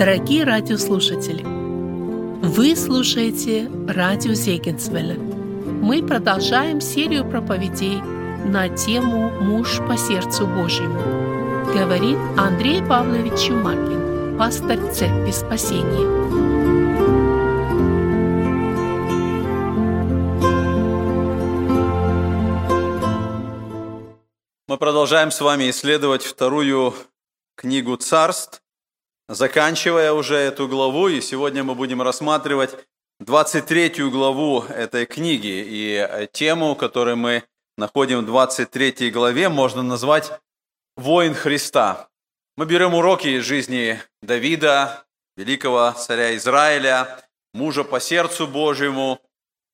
Дорогие радиослушатели, вы слушаете радио Зегенсвелля. Мы продолжаем серию проповедей на тему «Муж по сердцу Божьему». Говорит Андрей Павлович Чумакин, пастор Церкви Спасения. Мы продолжаем с вами исследовать вторую книгу царств, заканчивая уже эту главу, и сегодня мы будем рассматривать 23 главу этой книги. И тему, которую мы находим в 23 главе, можно назвать «Воин Христа». Мы берем уроки из жизни Давида, великого царя Израиля, мужа по сердцу Божьему.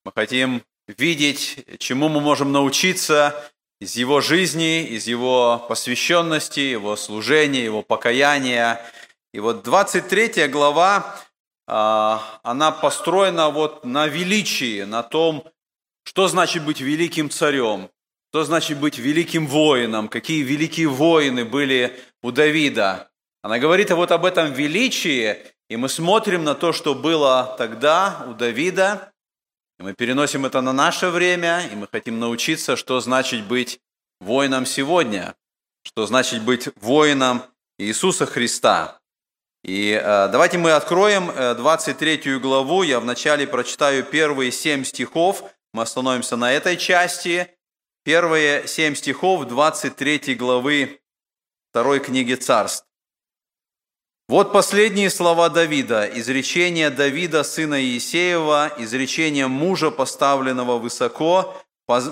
Мы хотим видеть, чему мы можем научиться из его жизни, из его посвященности, его служения, его покаяния. И вот 23 глава, а, она построена вот на величии, на том, что значит быть великим царем, что значит быть великим воином, какие великие воины были у Давида. Она говорит вот об этом величии, и мы смотрим на то, что было тогда у Давида, и мы переносим это на наше время, и мы хотим научиться, что значит быть воином сегодня, что значит быть воином Иисуса Христа. И э, давайте мы откроем 23 э, главу. Я вначале прочитаю первые семь стихов. Мы остановимся на этой части. Первые семь стихов 23 главы второй книги Царств. Вот последние слова Давида, изречение Давида, сына Иисеева, изречение мужа, поставленного высоко,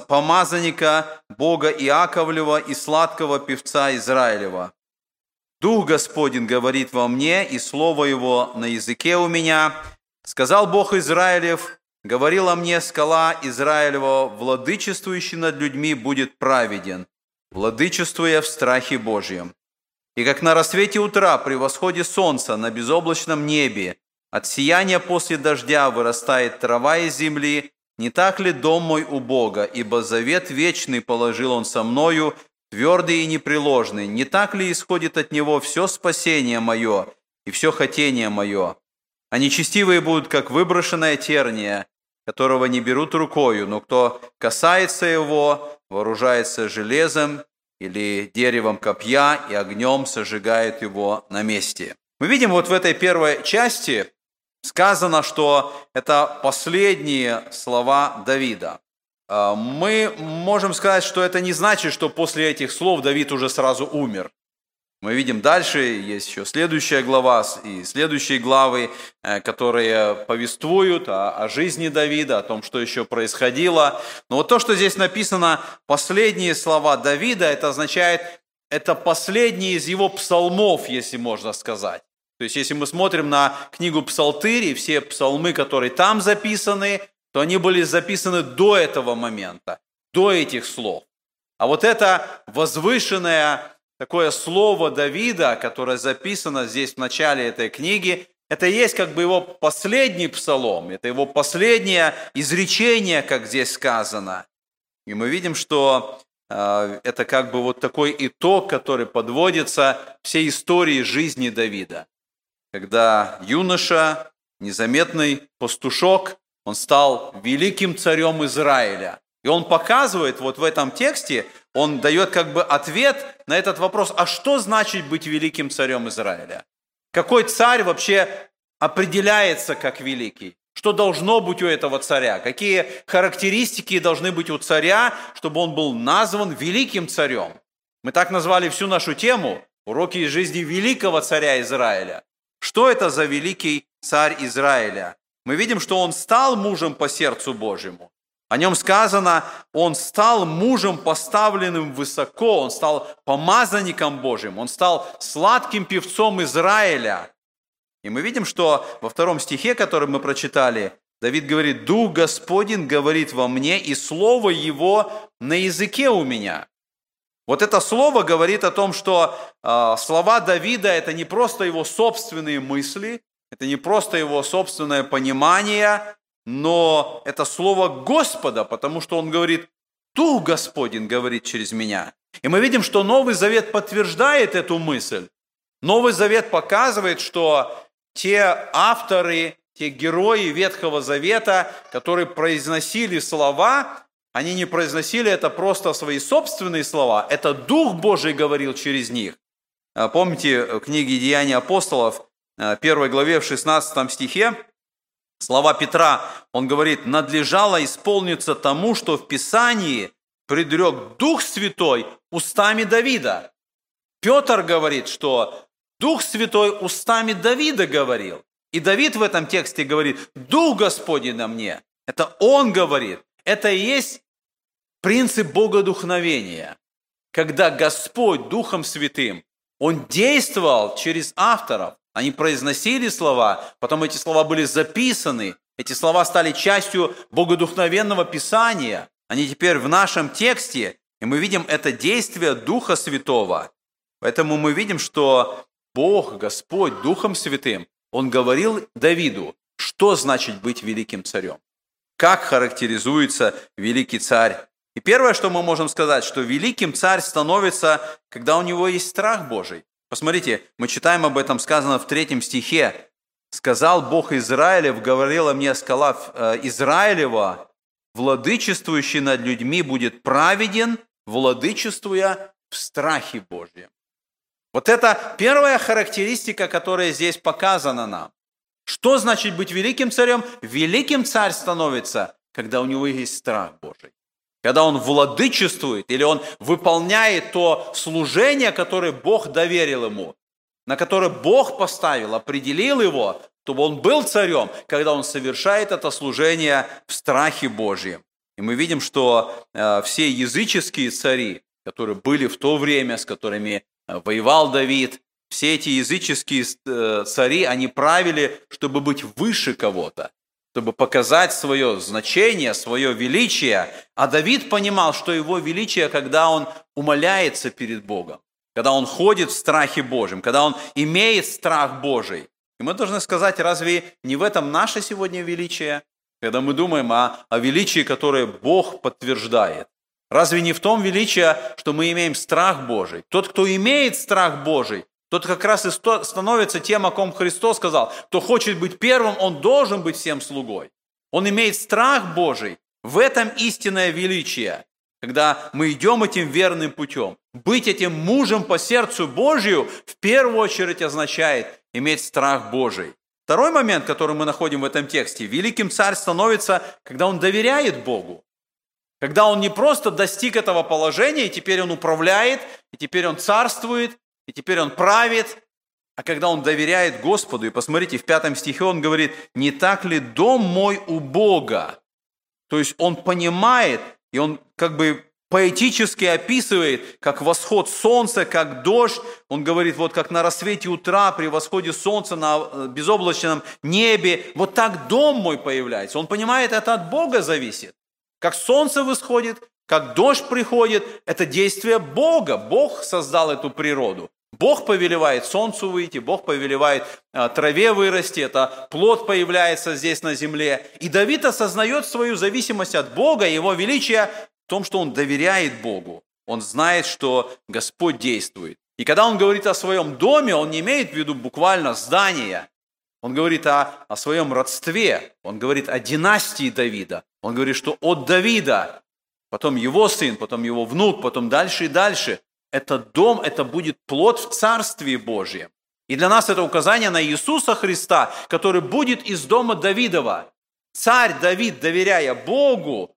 помазанника Бога Иаковлева и сладкого певца Израилева. «Дух Господень говорит во мне, и слово Его на языке у меня. Сказал Бог Израилев, говорила мне скала Израилева, владычествующий над людьми будет праведен, владычествуя в страхе Божьем. И как на рассвете утра при восходе солнца на безоблачном небе от сияния после дождя вырастает трава из земли, не так ли дом мой у Бога, ибо завет вечный положил Он со мною, твердый и непреложный, не так ли исходит от Него все спасение мое и все хотение мое? А нечестивые будут, как выброшенная терния, которого не берут рукою, но кто касается его, вооружается железом или деревом копья и огнем сожигает его на месте. Мы видим вот в этой первой части сказано, что это последние слова Давида. А, мы можем сказать, что это не значит, что после этих слов Давид уже сразу умер. Мы видим дальше, есть еще следующая глава и следующие главы, э, которые повествуют о, о жизни Давида, о том, что еще происходило. Но вот то, что здесь написано, последние слова Давида, это означает, это последние из его псалмов, если можно сказать. То есть, если мы смотрим на книгу Псалтыри, все псалмы, которые там записаны, то они были записаны до этого момента, до этих слов. А вот это возвышенное такое слово Давида, которое записано здесь в начале этой книги, это есть как бы его последний псалом, это его последнее изречение, как здесь сказано. И мы видим, что э, это как бы вот такой итог, который подводится всей истории жизни Давида. Когда юноша, незаметный пастушок, он стал великим царем Израиля. И он показывает вот в этом тексте, он дает как бы ответ на этот вопрос, а что значит быть великим царем Израиля? Какой царь вообще определяется как великий? Что должно быть у этого царя? Какие характеристики должны быть у царя, чтобы он был назван великим царем? Мы так назвали всю нашу тему «Уроки из жизни великого царя Израиля». Что это за великий царь Израиля? Мы видим, что он стал мужем по сердцу Божьему. О нем сказано, он стал мужем поставленным высоко, он стал помазанником Божьим, он стал сладким певцом Израиля. И мы видим, что во втором стихе, который мы прочитали, Давид говорит, «Дух Господень говорит во мне, и слово Его на языке у меня». Вот это слово говорит о том, что э, слова Давида – это не просто его собственные мысли, это не просто его собственное понимание, но это слово Господа, потому что он говорит, Дух Господень говорит через меня. И мы видим, что Новый Завет подтверждает эту мысль. Новый Завет показывает, что те авторы, те герои Ветхого Завета, которые произносили слова, они не произносили это просто свои собственные слова, это Дух Божий говорил через них. А помните в книге «Деяния апостолов», э, первой главе, в 16 стихе, слова Петра, он говорит, «надлежало исполниться тому, что в Писании предрек Дух Святой устами Давида». Петр говорит, что Дух Святой устами Давида говорил. И Давид в этом тексте говорит, Дух Господень на мне. Это он говорит. Это и есть принцип богодухновения. Когда Господь Духом Святым, Он действовал через авторов. Они произносили слова, потом эти слова были записаны. Эти слова стали частью богодухновенного Писания. Они теперь в нашем тексте, и мы видим это действие Духа Святого. Поэтому мы видим, что Бог, Господь, Духом Святым он говорил Давиду, что значит быть великим царем, как характеризуется великий царь. И первое, что мы можем сказать, что великим царь становится, когда у него есть страх Божий. Посмотрите, мы читаем об этом сказано в третьем стихе. «Сказал Бог Израилев, говорила мне скала э, Израилева, владычествующий над людьми будет праведен, владычествуя в страхе Божьем». Вот это первая характеристика, которая здесь показана нам. Что значит быть великим царем? Великим царь становится, когда у него есть страх Божий. Когда он владычествует или он выполняет то служение, которое Бог доверил ему, на которое Бог поставил, определил его, чтобы он был царем, когда он совершает это служение в страхе Божьем. И мы видим, что э, все языческие цари, которые были в то время, с которыми Э, воевал Давид. Все эти языческие э, цари, они правили, чтобы быть выше кого-то, чтобы показать свое значение, свое величие. А Давид понимал, что его величие, когда он умоляется перед Богом, когда он ходит в страхе Божьем, когда он имеет страх Божий. И мы должны сказать, разве не в этом наше сегодня величие? Когда мы думаем о, о величии, которое Бог подтверждает. Разве не в том величие, что мы имеем страх Божий? Тот, кто имеет страх Божий, тот как раз и становится тем, о ком Христос сказал. Кто хочет быть первым, он должен быть всем слугой. Он имеет страх Божий. В этом истинное величие, когда мы идем этим верным путем. Быть этим мужем по сердцу Божию в первую очередь означает иметь страх Божий. Второй момент, который мы находим в этом тексте. Великим царь становится, когда он доверяет Богу. Когда он не просто достиг этого положения, и теперь он управляет, и теперь он царствует, и теперь он правит, а когда он доверяет Господу, и посмотрите, в пятом стихе он говорит, «Не так ли дом мой у Бога?» То есть он понимает, и он как бы поэтически описывает, как восход солнца, как дождь. Он говорит, вот как на рассвете утра, при восходе солнца на э, безоблачном небе, вот так дом мой появляется. Он понимает, это от Бога зависит. Как солнце восходит, как дождь приходит, это действие Бога. Бог создал эту природу. Бог повелевает солнцу выйти, Бог повелевает а, траве вырасти, это плод появляется здесь на земле. И Давид осознает свою зависимость от Бога, его величие в том, что он доверяет Богу. Он знает, что Господь действует. И когда он говорит о своем доме, он не имеет в виду буквально здание. Он говорит о, о своем родстве, он говорит о династии Давида. Он говорит, что от Давида, потом его сын, потом его внук, потом дальше и дальше. Этот дом, это будет плод в Царстве Божьем. И для нас это указание на Иисуса Христа, который будет из дома Давидова. Царь Давид, доверяя Богу,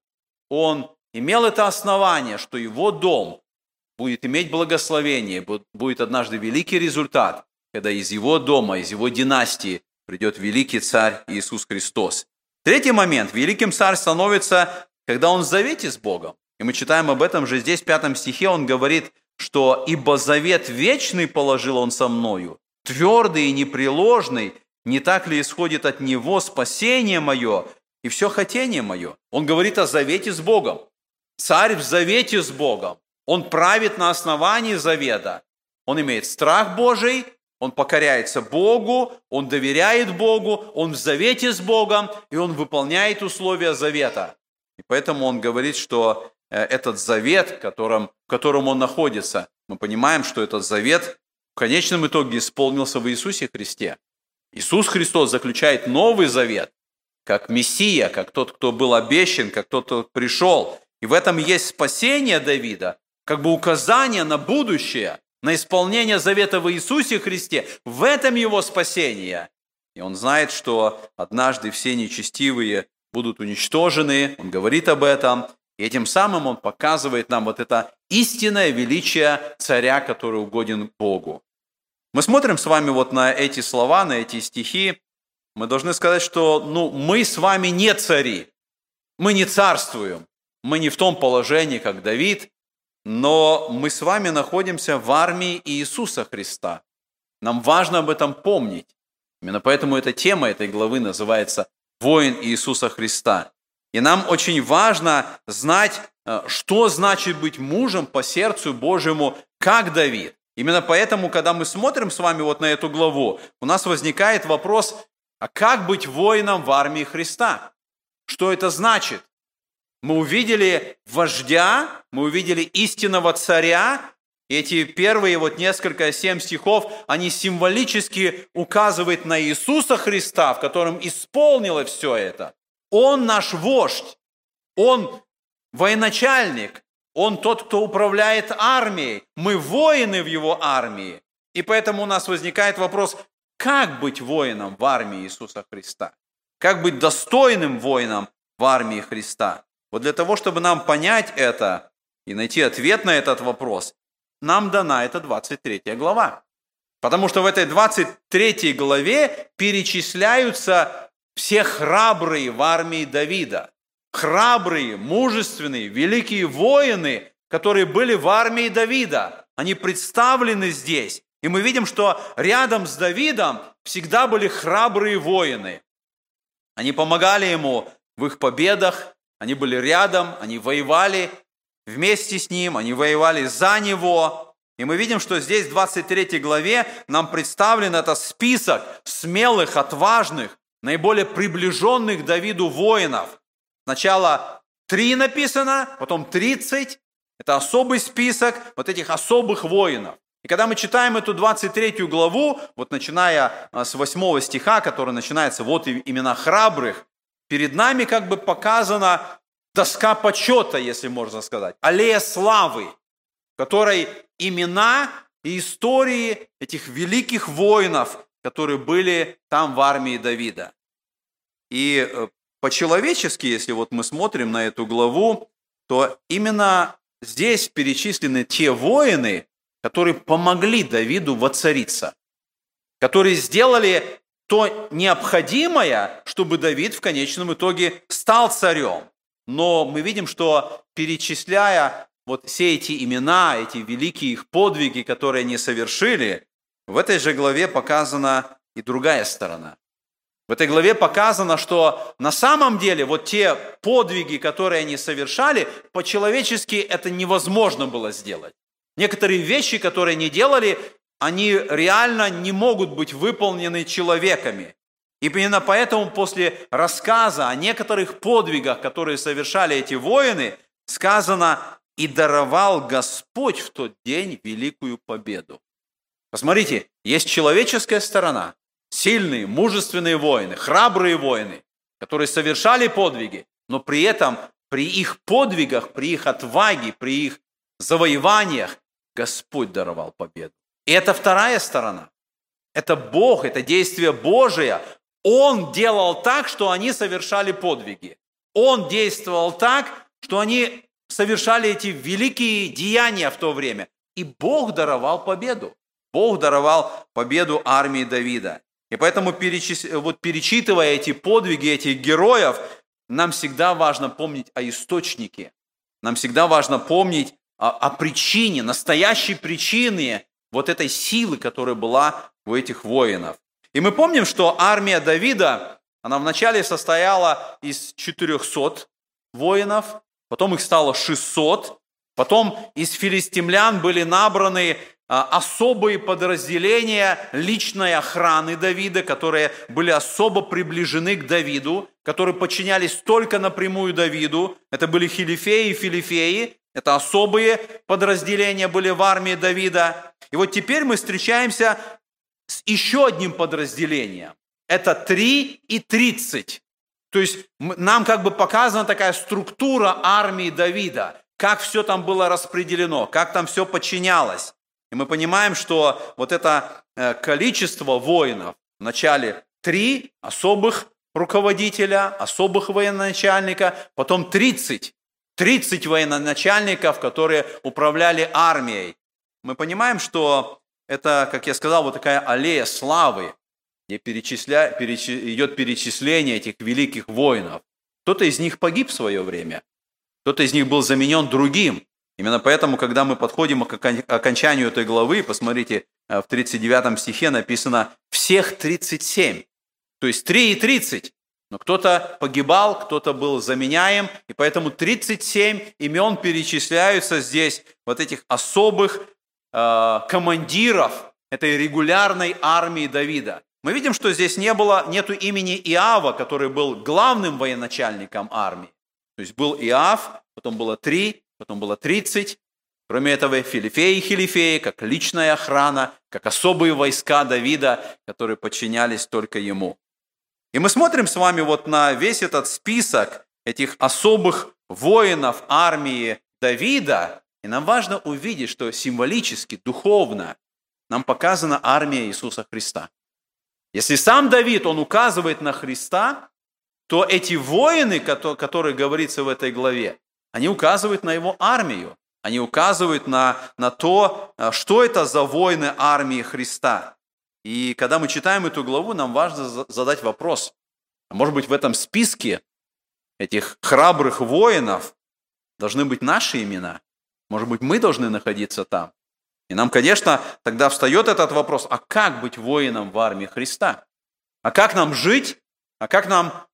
он имел это основание, что его дом будет иметь благословение, будет однажды великий результат, когда из его дома, из его династии придет великий царь Иисус Христос. Третий момент. Великим царь становится, когда он в завете с Богом. И мы читаем об этом же здесь, в пятом стихе, он говорит, что «Ибо завет вечный положил он со мною, твердый и непреложный, не так ли исходит от него спасение мое и все хотение мое?» Он говорит о завете с Богом. Царь в завете с Богом. Он правит на основании завета. Он имеет страх Божий, он покоряется Богу, он доверяет Богу, он в завете с Богом, и он выполняет условия завета. И поэтому он говорит, что этот завет, в котором, в котором он находится, мы понимаем, что этот завет в конечном итоге исполнился в Иисусе Христе. Иисус Христос заключает Новый Завет, как Мессия, как тот, кто был обещан, как тот, кто пришел. И в этом есть спасение Давида, как бы указание на будущее, на исполнение завета в Иисусе Христе. В этом его спасение. И он знает, что однажды все нечестивые будут уничтожены. Он говорит об этом. И этим самым он показывает нам вот это истинное величие царя, который угоден Богу. Мы смотрим с вами вот на эти слова, на эти стихи. Мы должны сказать, что ну, мы с вами не цари. Мы не царствуем. Мы не в том положении, как Давид, но мы с вами находимся в армии Иисуса Христа. Нам важно об этом помнить. Именно поэтому эта тема этой главы называется «Воин Иисуса Христа». И нам очень важно знать, э, что значит быть мужем по сердцу Божьему, как Давид. Именно поэтому, когда мы смотрим с вами вот на эту главу, у нас возникает вопрос, а как быть воином в армии Христа? Что это значит? Мы увидели вождя, мы увидели истинного царя, и эти первые вот несколько, семь стихов, они символически указывают на Иисуса Христа, в котором исполнилось все это. Он наш вождь, Он военачальник, Он тот, кто управляет армией. Мы воины в Его армии. И поэтому у нас возникает вопрос, как быть воином в армии Иисуса Христа? Как быть достойным воином в армии Христа? Вот для того, чтобы нам понять это и найти ответ на этот вопрос, нам дана эта 23 глава. Потому что в этой 23 главе перечисляются все храбрые в армии Давида, храбрые, мужественные, великие воины, которые были в армии Давида, они представлены здесь. И мы видим, что рядом с Давидом всегда были храбрые воины. Они помогали ему в их победах, они были рядом, они воевали вместе с ним, они воевали за него. И мы видим, что здесь в 23 главе нам представлен этот список смелых, отважных, наиболее приближенных Давиду воинов. Сначала три написано, потом тридцать. Это особый список вот этих особых воинов. И когда мы читаем эту 23 главу, вот начиная а, с 8 стиха, который начинается вот имена храбрых, перед нами как бы показана доска почета, если можно сказать, аллея славы, в которой имена и истории этих великих воинов которые были там в армии Давида. И э, по-человечески, если вот мы смотрим на эту главу, то именно здесь перечислены те воины, которые помогли Давиду воцариться, которые сделали то необходимое, чтобы Давид в конечном итоге стал царем. Но мы видим, что перечисляя вот все эти имена, эти великие их подвиги, которые они совершили, в этой же главе показана и другая сторона. В этой главе показано, что на самом деле вот те подвиги, которые они совершали, по-человечески это невозможно было сделать. Некоторые вещи, которые они делали, они реально не могут быть выполнены человеками. И именно поэтому после рассказа о некоторых подвигах, которые совершали эти воины, сказано, и даровал Господь в тот день великую победу. Посмотрите, есть человеческая сторона, сильные, мужественные воины, храбрые воины, которые совершали подвиги, но при этом при их подвигах, при их отваге, при их завоеваниях Господь даровал победу. И это вторая сторона. Это Бог, это действие Божие. Он делал так, что они совершали подвиги. Он действовал так, что они совершали эти великие деяния в то время. И Бог даровал победу. Бог даровал победу армии Давида. И поэтому, вот перечитывая эти подвиги этих героев, нам всегда важно помнить о источнике. Нам всегда важно помнить о, о причине, настоящей причине вот этой силы, которая была у этих воинов. И мы помним, что армия Давида, она вначале состояла из 400 воинов, потом их стало 600, потом из филистимлян были набраны особые подразделения личной охраны Давида, которые были особо приближены к Давиду, которые подчинялись только напрямую Давиду. Это были хилифеи и филифеи. Это особые подразделения были в армии Давида. И вот теперь мы встречаемся с еще одним подразделением. это 3 и 30. То есть нам как бы показана такая структура армии Давида, как все там было распределено, как там все подчинялось. И мы понимаем, что вот это э, количество воинов, в начале три особых руководителя, особых военачальника, потом 30, 30 военачальников, которые управляли армией. Мы понимаем, что это, как я сказал, вот такая аллея славы, где перечисля... переч... идет перечисление этих великих воинов. Кто-то из них погиб в свое время, кто-то из них был заменен другим. Именно поэтому, когда мы подходим к окончанию этой главы, посмотрите, э, в 39 стихе написано «всех 37», то есть 3 и 30. Но кто-то погибал, кто-то был заменяем, и поэтому 37 имен перечисляются здесь, вот этих особых э, командиров этой регулярной армии Давида. Мы видим, что здесь не было, нету имени Иава, который был главным военачальником армии. То есть был Иав, потом было три, потом было тридцать. Кроме этого, Филифей и Хилифеи, как личная охрана, как особые войска Давида, которые подчинялись только ему. И мы смотрим с вами вот на весь этот список этих особых воинов армии Давида, и нам важно увидеть, что символически, духовно нам показана армия Иисуса Христа. Если сам Давид, он указывает на Христа, то эти воины, которые говорится в этой главе, они указывают на его армию. Они указывают на, на то, а, что это за воины армии Христа. И когда мы читаем эту главу, нам важно задать вопрос. А может быть, в этом списке этих храбрых воинов должны быть наши имена? Может быть, мы должны находиться там? И нам, конечно, тогда встает этот вопрос, а как быть воином в армии Христа? А как нам жить? А как нам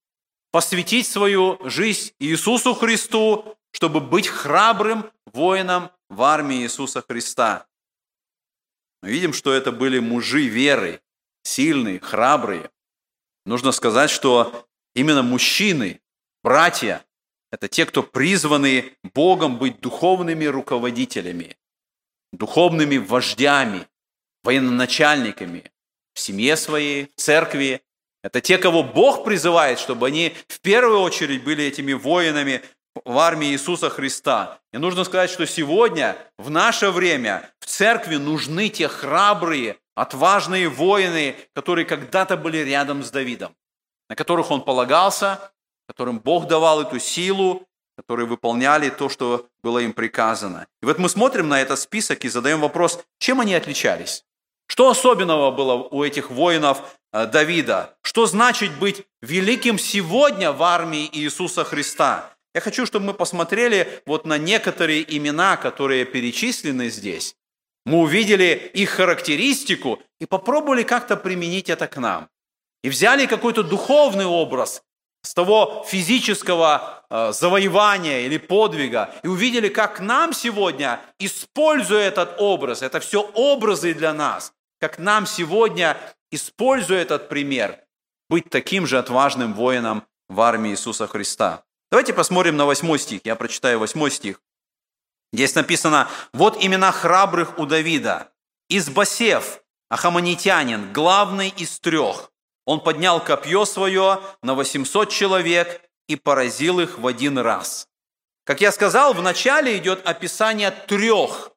посвятить свою жизнь Иисусу Христу, чтобы быть храбрым воином в армии Иисуса Христа? Мы видим, что это были мужи веры, сильные, храбрые. Нужно сказать, что именно мужчины, братья, это те, кто призваны Богом быть духовными руководителями духовными вождями, военачальниками в семье своей, в церкви. Это те, кого Бог призывает, чтобы они в первую очередь были этими воинами в армии Иисуса Христа. И нужно сказать, что сегодня, в наше время, в церкви нужны те храбрые, отважные воины, которые когда-то были рядом с Давидом, на которых он полагался, которым Бог давал эту силу, которые выполняли то, что было им приказано. И вот мы смотрим на этот список и задаем вопрос, чем они отличались? Что особенного было у этих воинов э, Давида? Что значит быть великим сегодня в армии Иисуса Христа? Я хочу, чтобы мы посмотрели вот на некоторые имена, которые перечислены здесь. Мы увидели их характеристику и попробовали как-то применить это к нам. И взяли какой-то духовный образ с того физического э, завоевания или подвига и увидели, как нам сегодня, используя этот образ, это все образы для нас, как нам сегодня, используя этот пример, быть таким же отважным воином в армии Иисуса Христа. Давайте посмотрим на восьмой стих. Я прочитаю восьмой стих. Здесь написано, вот имена храбрых у Давида. Избасев, ахаманитянин, главный из трех – он поднял копье свое на 800 человек и поразил их в один раз. Как я сказал, в начале идет описание трех,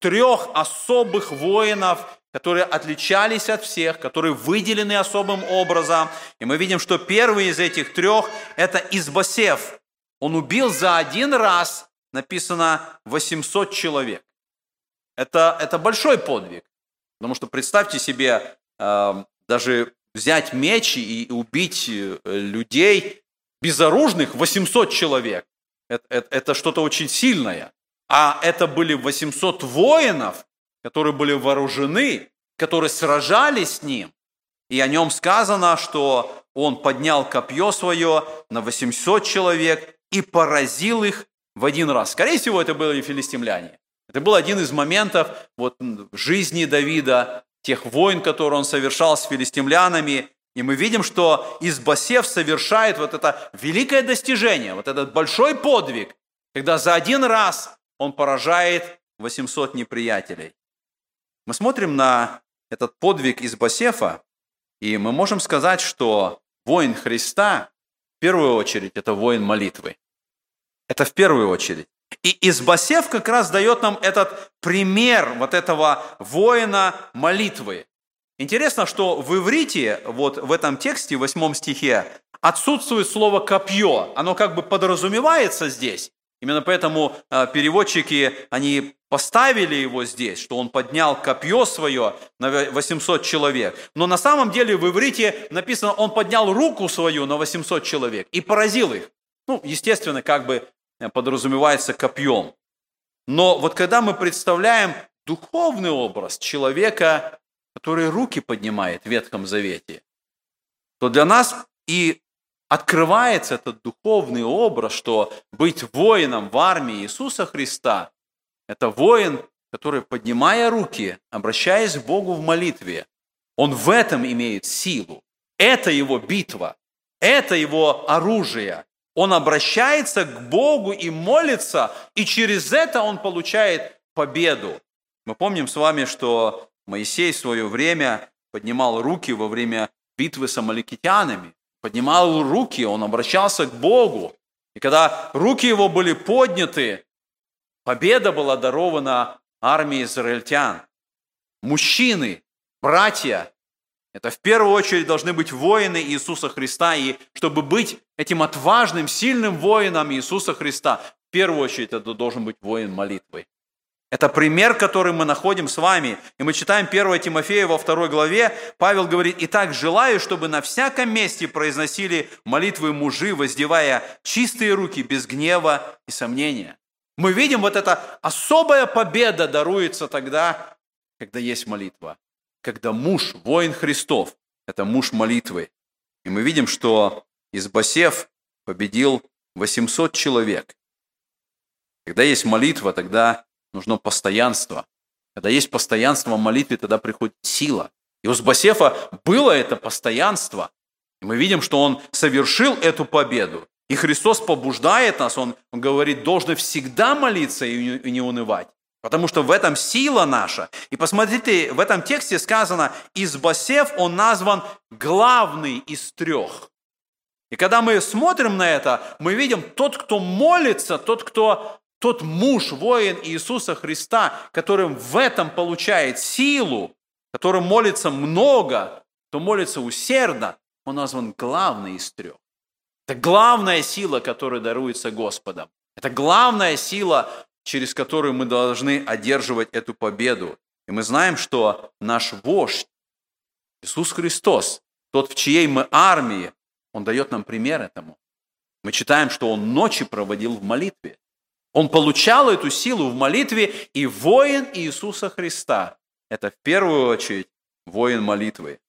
трех особых воинов, которые отличались от всех, которые выделены особым образом. И мы видим, что первый из этих трех – это Избасев. Он убил за один раз, написано, 800 человек. Это, это большой подвиг. Потому что представьте себе, э, даже взять меч и убить э, людей безоружных, 800 человек. Это, это, это что-то очень сильное. А это были 800 воинов, которые были вооружены, которые сражались с ним. И о нем сказано, что он поднял копье свое на 800 человек и поразил их в один раз. Скорее всего, это были филистимляне. Это был один из моментов вот, жизни Давида, тех войн, которые он совершал с филистимлянами. И мы видим, что Избасев совершает вот это великое достижение, вот этот большой подвиг, когда за один раз он поражает 800 неприятелей. Мы смотрим на этот подвиг Избасефа, И мы можем сказать, что воин Христа, в первую очередь, это воин молитвы. Это в первую очередь. И Избасев как раз дает нам этот пример вот этого воина молитвы. Интересно, что в иврите, вот в этом тексте, в восьмом стихе, отсутствует слово «копье». Оно как бы подразумевается здесь. Именно поэтому э, переводчики, они поставили его здесь, что он поднял копье свое на 800 человек. Но на самом деле в иврите написано, он поднял руку свою на 800 человек и поразил их. Ну, естественно, как бы Э, подразумевается копьем. Но вот когда мы представляем духовный образ человека, который руки поднимает в Ветхом Завете, то для нас и открывается этот духовный образ, что быть воином в армии Иисуса Христа – это воин, который, поднимая руки, обращаясь к Богу в молитве, он в этом имеет силу. Это его битва, это его оружие, он обращается к Богу и молится, и через это он получает победу. Мы помним с вами, что Моисей в свое время поднимал руки во время битвы с амаликитянами. Поднимал руки, он обращался к Богу. И когда руки его были подняты, победа была дарована армии израильтян. Мужчины, братья, это в первую очередь должны быть воины Иисуса Христа. И чтобы быть этим отважным, сильным воином Иисуса Христа, в первую очередь это должен быть воин молитвы. Это пример, который мы находим с вами. И мы читаем 1 Тимофея во второй главе. Павел говорит, «Итак, желаю, чтобы на всяком месте произносили молитвы мужи, воздевая чистые руки, без гнева и сомнения». Мы видим, вот эта особая победа даруется тогда, когда есть молитва когда муж, воин Христов, это муж молитвы. И мы видим, что Избасев победил 800 человек. Когда есть молитва, тогда нужно постоянство. Когда есть постоянство в молитве, тогда приходит сила. И у Сбасефа было это постоянство. И мы видим, что он совершил эту победу. И Христос побуждает нас, он, говорит, должны всегда молиться и не унывать. Потому что в этом сила наша. И посмотрите, в этом тексте сказано, Избасев, он назван главный из трех. И когда мы смотрим на это, мы видим, тот, кто молится, тот, кто тот муж, воин Иисуса Христа, которым в этом получает силу, который молится много, кто молится усердно, он назван главный из трех. Это главная сила, которая даруется Господом. Это главная сила, через которую мы должны одерживать эту победу. И мы знаем, что наш вождь, Иисус Христос, тот, в чьей мы армии, Он дает нам пример этому. Мы читаем, что Он ночи проводил в молитве. Он получал эту силу в молитве, и воин Иисуса Христа – это в первую очередь воин молитвы.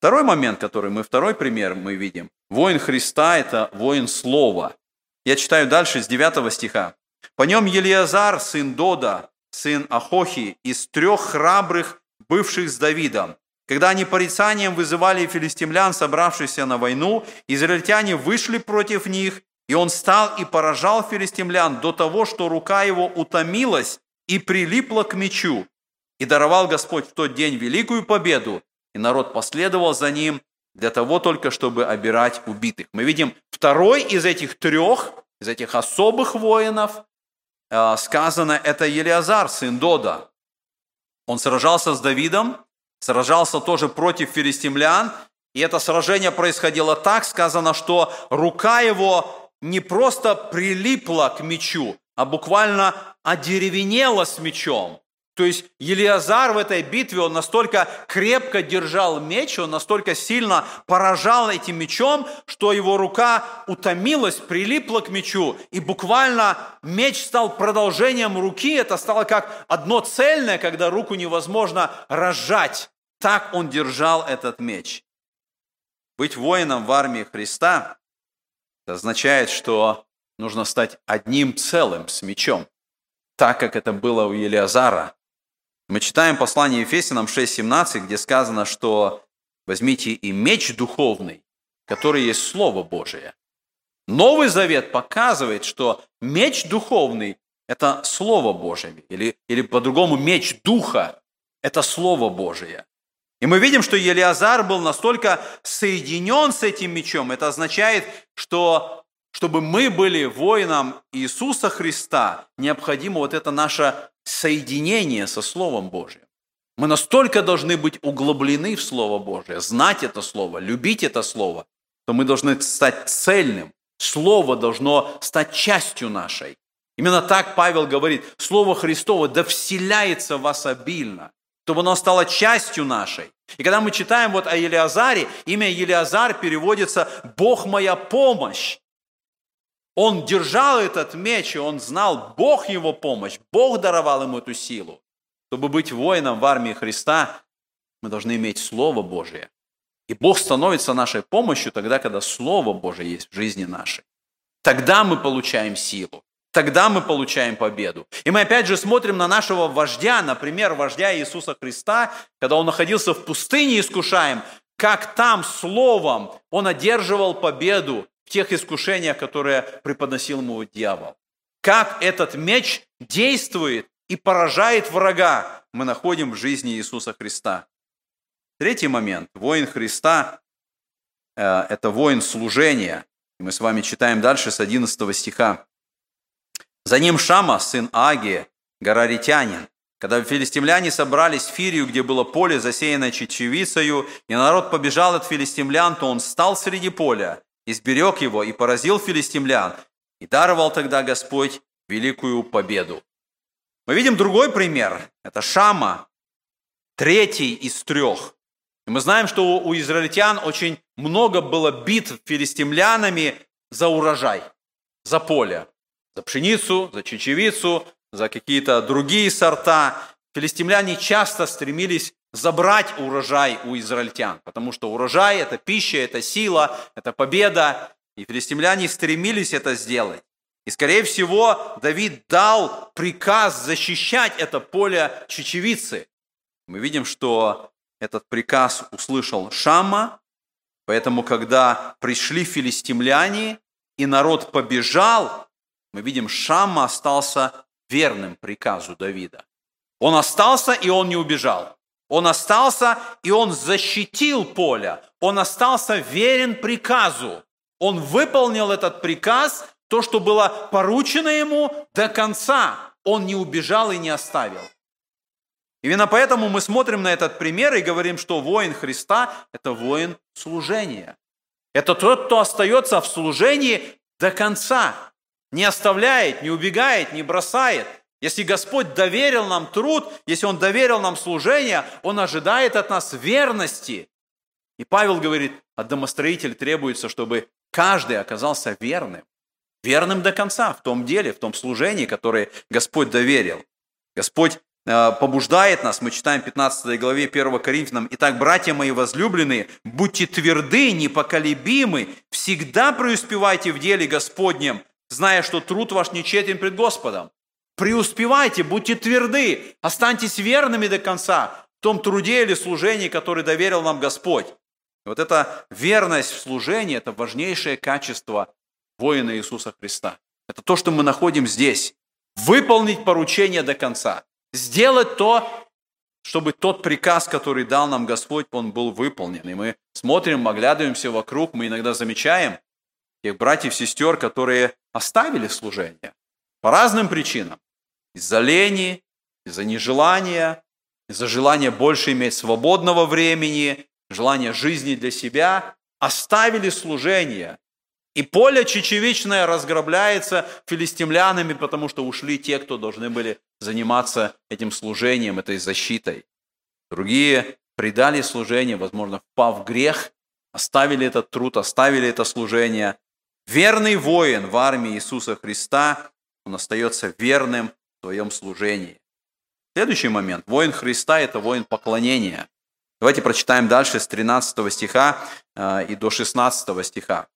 Второй момент, который мы, второй пример мы видим. Воин Христа – это воин Слова. Я читаю дальше с 9 стиха. По нем Елиазар, сын Дода, сын Ахохи, из трех храбрых, бывших с Давидом. Когда они порицанием вызывали филистимлян, собравшихся на войну, израильтяне вышли против них, и он стал и поражал филистимлян до того, что рука его утомилась и прилипла к мечу. И даровал Господь в тот день великую победу, и народ последовал за ним для того только, чтобы обирать убитых. Мы видим второй из этих трех, из этих особых воинов, Э, сказано, это Елиазар, сын Дода. Он сражался с Давидом, сражался тоже против филистимлян, и это сражение происходило так, сказано, что рука его не просто прилипла к мечу, а буквально одеревенела с мечом. То есть Елиазар в этой битве, он настолько крепко держал меч, он настолько сильно поражал этим мечом, что его рука утомилась, прилипла к мечу, и буквально меч стал продолжением руки, это стало как одно цельное, когда руку невозможно разжать. Так он держал этот меч. Быть воином в армии Христа это означает, что нужно стать одним целым с мечом, так как это было у Елиазара. Мы читаем послание Ефесянам 6.17, где сказано, что возьмите и меч духовный, который есть Слово Божие. Новый Завет показывает, что меч духовный – это Слово Божие, или, или по-другому меч Духа – это Слово Божие. И мы видим, что Елиазар был настолько соединен с этим мечом. Это означает, что чтобы мы были воином Иисуса Христа, необходимо вот это наше соединение со Словом Божьим. Мы настолько должны быть углублены в Слово Божие, знать это Слово, любить это Слово, то мы должны стать цельным. Слово должно стать частью нашей. Именно так Павел говорит, Слово Христово да вселяется в вас обильно, чтобы оно стало частью нашей. И когда мы читаем вот о Елиазаре, имя Елиазар переводится «Бог моя помощь». Он держал этот меч, и он знал, Бог его помощь, Бог даровал ему эту силу. Чтобы быть воином в армии Христа, мы должны иметь Слово Божие. И Бог становится нашей помощью тогда, когда Слово Божие есть в жизни нашей. Тогда мы получаем силу. Тогда мы получаем победу. И мы опять же смотрим на нашего вождя, например, вождя Иисуса Христа, когда он находился в пустыне искушаем, как там словом он одерживал победу в тех искушениях, которые преподносил ему дьявол. Как этот меч действует и поражает врага, мы находим в жизни Иисуса Христа. Третий момент. Воин Христа э, – это воин служения. Мы с вами читаем дальше с 11 стиха. «За ним Шама, сын Агия, гораритянин. Когда филистимляне собрались в Фирию, где было поле, засеянное чечевицею, и народ побежал от филистимлян, то он стал среди поля, изберег его и поразил филистимлян, и даровал тогда Господь великую победу. Мы видим другой пример. Это Шама, третий из трех. И мы знаем, что у израильтян очень много было битв филистимлянами за урожай, за поле, за пшеницу, за чечевицу, за какие-то другие сорта. Филистимляне часто стремились забрать урожай у израильтян, потому что урожай – это пища, это сила, это победа. И филистимляне стремились это сделать. И, скорее всего, Давид дал приказ защищать это поле чечевицы. Мы видим, что этот приказ услышал Шама, поэтому, когда пришли филистимляне, и народ побежал, мы видим, Шама остался верным приказу Давида. Он остался, и он не убежал. Он остался, и он защитил поле. Он остался верен приказу. Он выполнил этот приказ, то, что было поручено ему до конца. Он не убежал и не оставил. Именно поэтому мы смотрим на этот пример и говорим, что воин Христа – это воин служения. Это тот, кто остается в служении до конца, не оставляет, не убегает, не бросает. Если Господь доверил нам труд, если Он доверил нам служение, Он ожидает от нас верности. И Павел говорит, от домостроителя требуется, чтобы каждый оказался верным верным до конца в том деле, в том служении, которое Господь доверил. Господь э, побуждает нас, мы читаем в 15 главе 1 Коринфянам, «Итак, братья мои возлюбленные, будьте тверды, непоколебимы, всегда преуспевайте в деле Господнем, зная, что труд ваш нечетен пред Господом». Преуспевайте, будьте тверды, останьтесь верными до конца в том труде или служении, который доверил нам Господь. И вот эта верность в служении – это важнейшее качество воина Иисуса Христа. Это то, что мы находим здесь. Выполнить поручение до конца. Сделать то, чтобы тот приказ, который дал нам Господь, он был выполнен. И мы смотрим, оглядываемся вокруг, мы иногда замечаем тех братьев, сестер, которые оставили служение по разным причинам. Из-за лени, из-за нежелания, из-за желания больше иметь свободного времени, желания жизни для себя, оставили служение и поле чечевичное разграбляется филистимлянами, потому что ушли те, кто должны были заниматься этим служением, этой защитой. Другие предали служение, возможно, впав в грех, оставили этот труд, оставили это служение. Верный воин в армии Иисуса Христа, он остается верным в своем служении. Следующий момент. Воин Христа – это воин поклонения. Давайте прочитаем дальше с 13 стиха э, и до 16 стиха.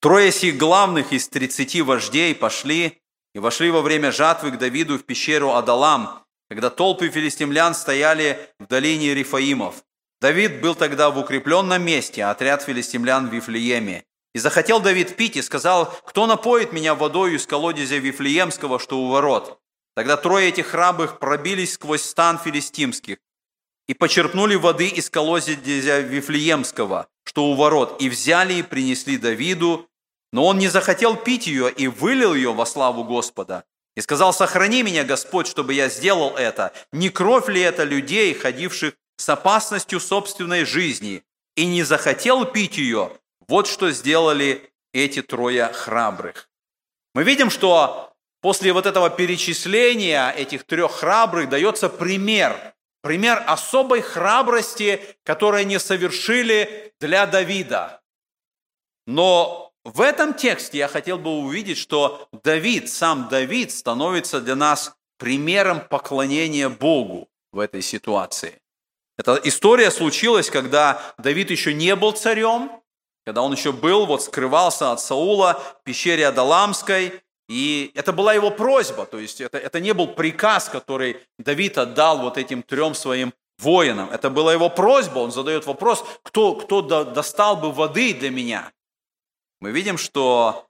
Трое сих главных из тридцати вождей пошли и вошли во время жатвы к Давиду в пещеру Адалам, когда толпы филистимлян стояли в долине Рифаимов. Давид был тогда в укрепленном месте, а отряд филистимлян в Вифлееме. И захотел Давид пить, и сказал, кто напоит меня водою из колодезя Вифлеемского, что у ворот? Тогда трое этих храбрых пробились сквозь стан филистимских. и почерпнули воды из колодезя Вифлеемского, что у ворот, и взяли и принесли Давиду, но он не захотел пить ее и вылил ее во славу Господа. И сказал, сохрани меня, Господь, чтобы я сделал это. Не кровь ли это людей, ходивших с опасностью собственной жизни, и не захотел пить ее? Вот что сделали эти трое храбрых. Мы видим, что после вот этого перечисления этих трех храбрых дается пример. Пример особой храбрости, которую они совершили для Давида. Но в этом тексте я хотел бы увидеть, что Давид, сам Давид становится для нас примером поклонения Богу в этой ситуации. Эта история случилась, когда Давид еще не был царем, когда он еще был, вот скрывался от Саула в пещере Адаламской, и это была его просьба, то есть это, это не был приказ, который Давид отдал вот этим трем своим воинам. Это была его просьба, он задает вопрос, кто, кто достал бы воды для меня мы видим, что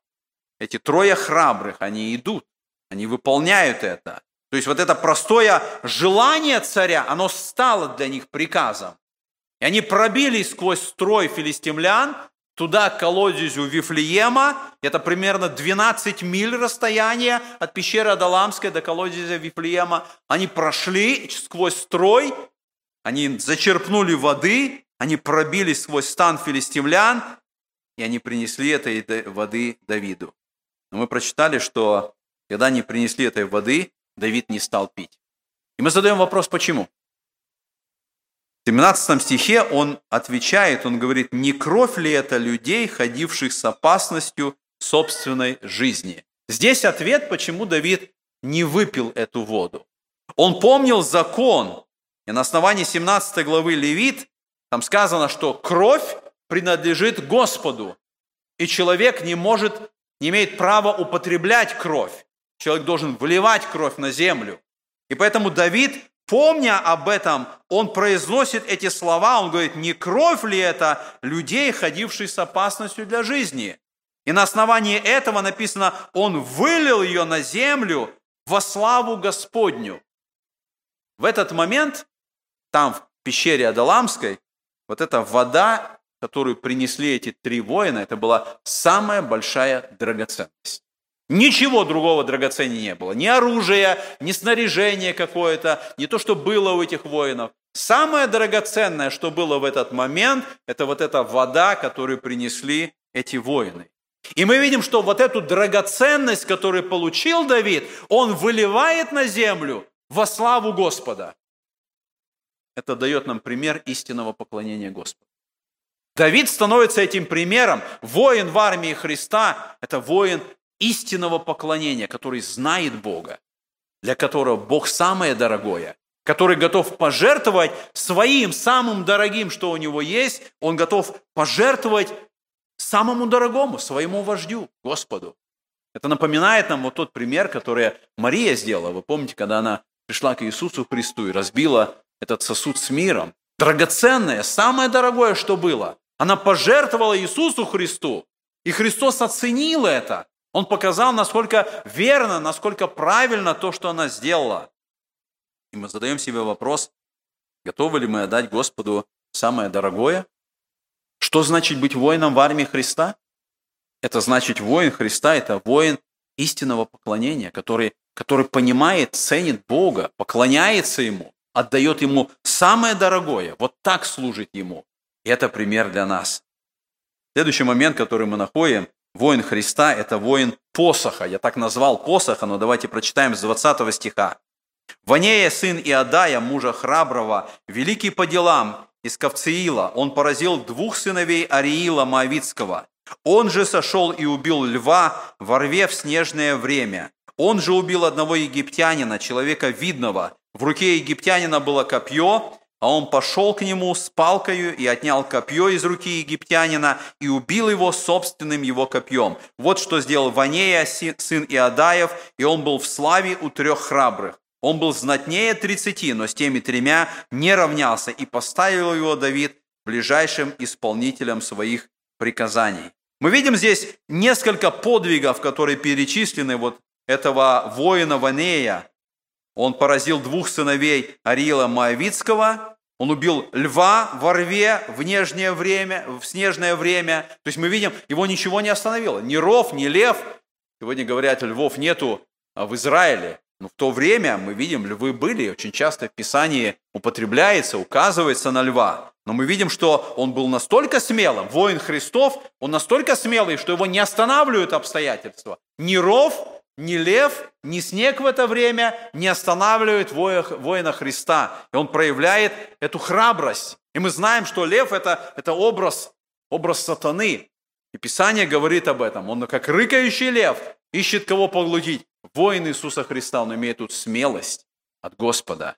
эти трое храбрых, они идут, они выполняют это. То есть вот это простое желание царя, оно стало для них приказом. И они пробились сквозь строй филистимлян, туда к колодезю Вифлеема, это примерно 12 миль расстояние от пещеры Адаламской до колодезя Вифлеема. Они прошли сквозь строй, они зачерпнули воды, они пробились сквозь стан филистимлян, и они принесли этой воды Давиду. Но мы прочитали, что когда они принесли этой воды, Давид не стал пить. И мы задаем вопрос, почему? В 17 стихе он отвечает, он говорит, не кровь ли это людей, ходивших с опасностью собственной жизни? Здесь ответ, почему Давид не выпил эту воду. Он помнил закон, и на основании 17 главы Левит там сказано, что кровь принадлежит Господу. И человек не может, не имеет права употреблять кровь. Человек должен выливать кровь на землю. И поэтому Давид, помня об этом, он произносит эти слова, он говорит, не кровь ли это людей, ходивших с опасностью для жизни? И на основании этого написано, он вылил ее на землю во славу Господню. В этот момент, там в пещере Адаламской, вот эта вода которую принесли эти три воина, это была самая большая драгоценность. Ничего другого драгоценнее не было. Ни оружия, ни снаряжения какое-то, не то, что было у этих воинов. Самое драгоценное, что было в этот момент, это вот эта вода, которую принесли эти воины. И мы видим, что вот эту драгоценность, которую получил Давид, он выливает на землю во славу Господа. Это дает нам пример истинного поклонения Господу. Давид становится этим примером. Воин в армии Христа – это воин истинного поклонения, который знает Бога, для которого Бог самое дорогое, который готов пожертвовать своим самым дорогим, что у него есть, он готов пожертвовать самому дорогому, своему вождю, Господу. Это напоминает нам вот тот пример, который Мария сделала. Вы помните, когда она пришла к Иисусу Христу и разбила этот сосуд с миром. Драгоценное, самое дорогое, что было. Она пожертвовала Иисусу Христу, и Христос оценил это. Он показал, насколько верно, насколько правильно то, что она сделала. И мы задаем себе вопрос, готовы ли мы отдать Господу самое дорогое? Что значит быть воином в армии Христа? Это значит воин Христа, это воин истинного поклонения, который, который понимает, ценит Бога, поклоняется Ему, отдает Ему самое дорогое, вот так служит Ему. И это пример для нас. Следующий момент, который мы находим, воин Христа – это воин посоха. Я так назвал посоха, но давайте прочитаем с 20 стиха. «Ванея, сын Иодая, мужа храброго, великий по делам, из Кавциила, он поразил двух сыновей Ариила Моавицкого. Он же сошел и убил льва во рве в снежное время. Он же убил одного египтянина, человека видного. В руке египтянина было копье, а он пошел к нему с палкою и отнял копье из руки египтянина и убил его собственным его копьем. Вот что сделал Ванея, сын Иодаев, и он был в славе у трех храбрых. Он был знатнее тридцати, но с теми тремя не равнялся, и поставил его Давид ближайшим исполнителем своих приказаний. Мы видим здесь несколько подвигов, которые перечислены вот этого воина Ванея. Он поразил двух сыновей Ариила Моавицкого, Он убил льва во рве в нежнее время, в снежное время. То есть мы видим, его ничего не остановило. Ни ров, ни лев. Сегодня говорят, львов нету а в Израиле. Но в то время мы видим, львы были, очень часто в Писании употребляется, указывается на льва. Но мы видим, что он был настолько смелым, воин Христов, он настолько смелый, что его не останавливают обстоятельства. Ни ров, ни лев, ни снег в это время не останавливают воина Христа. И он проявляет эту храбрость. И мы знаем, что лев это, это образ, образ сатаны. И Писание говорит об этом. Он как рыкающий лев ищет кого поглотить. Воин Иисуса Христа, он имеет тут смелость от Господа.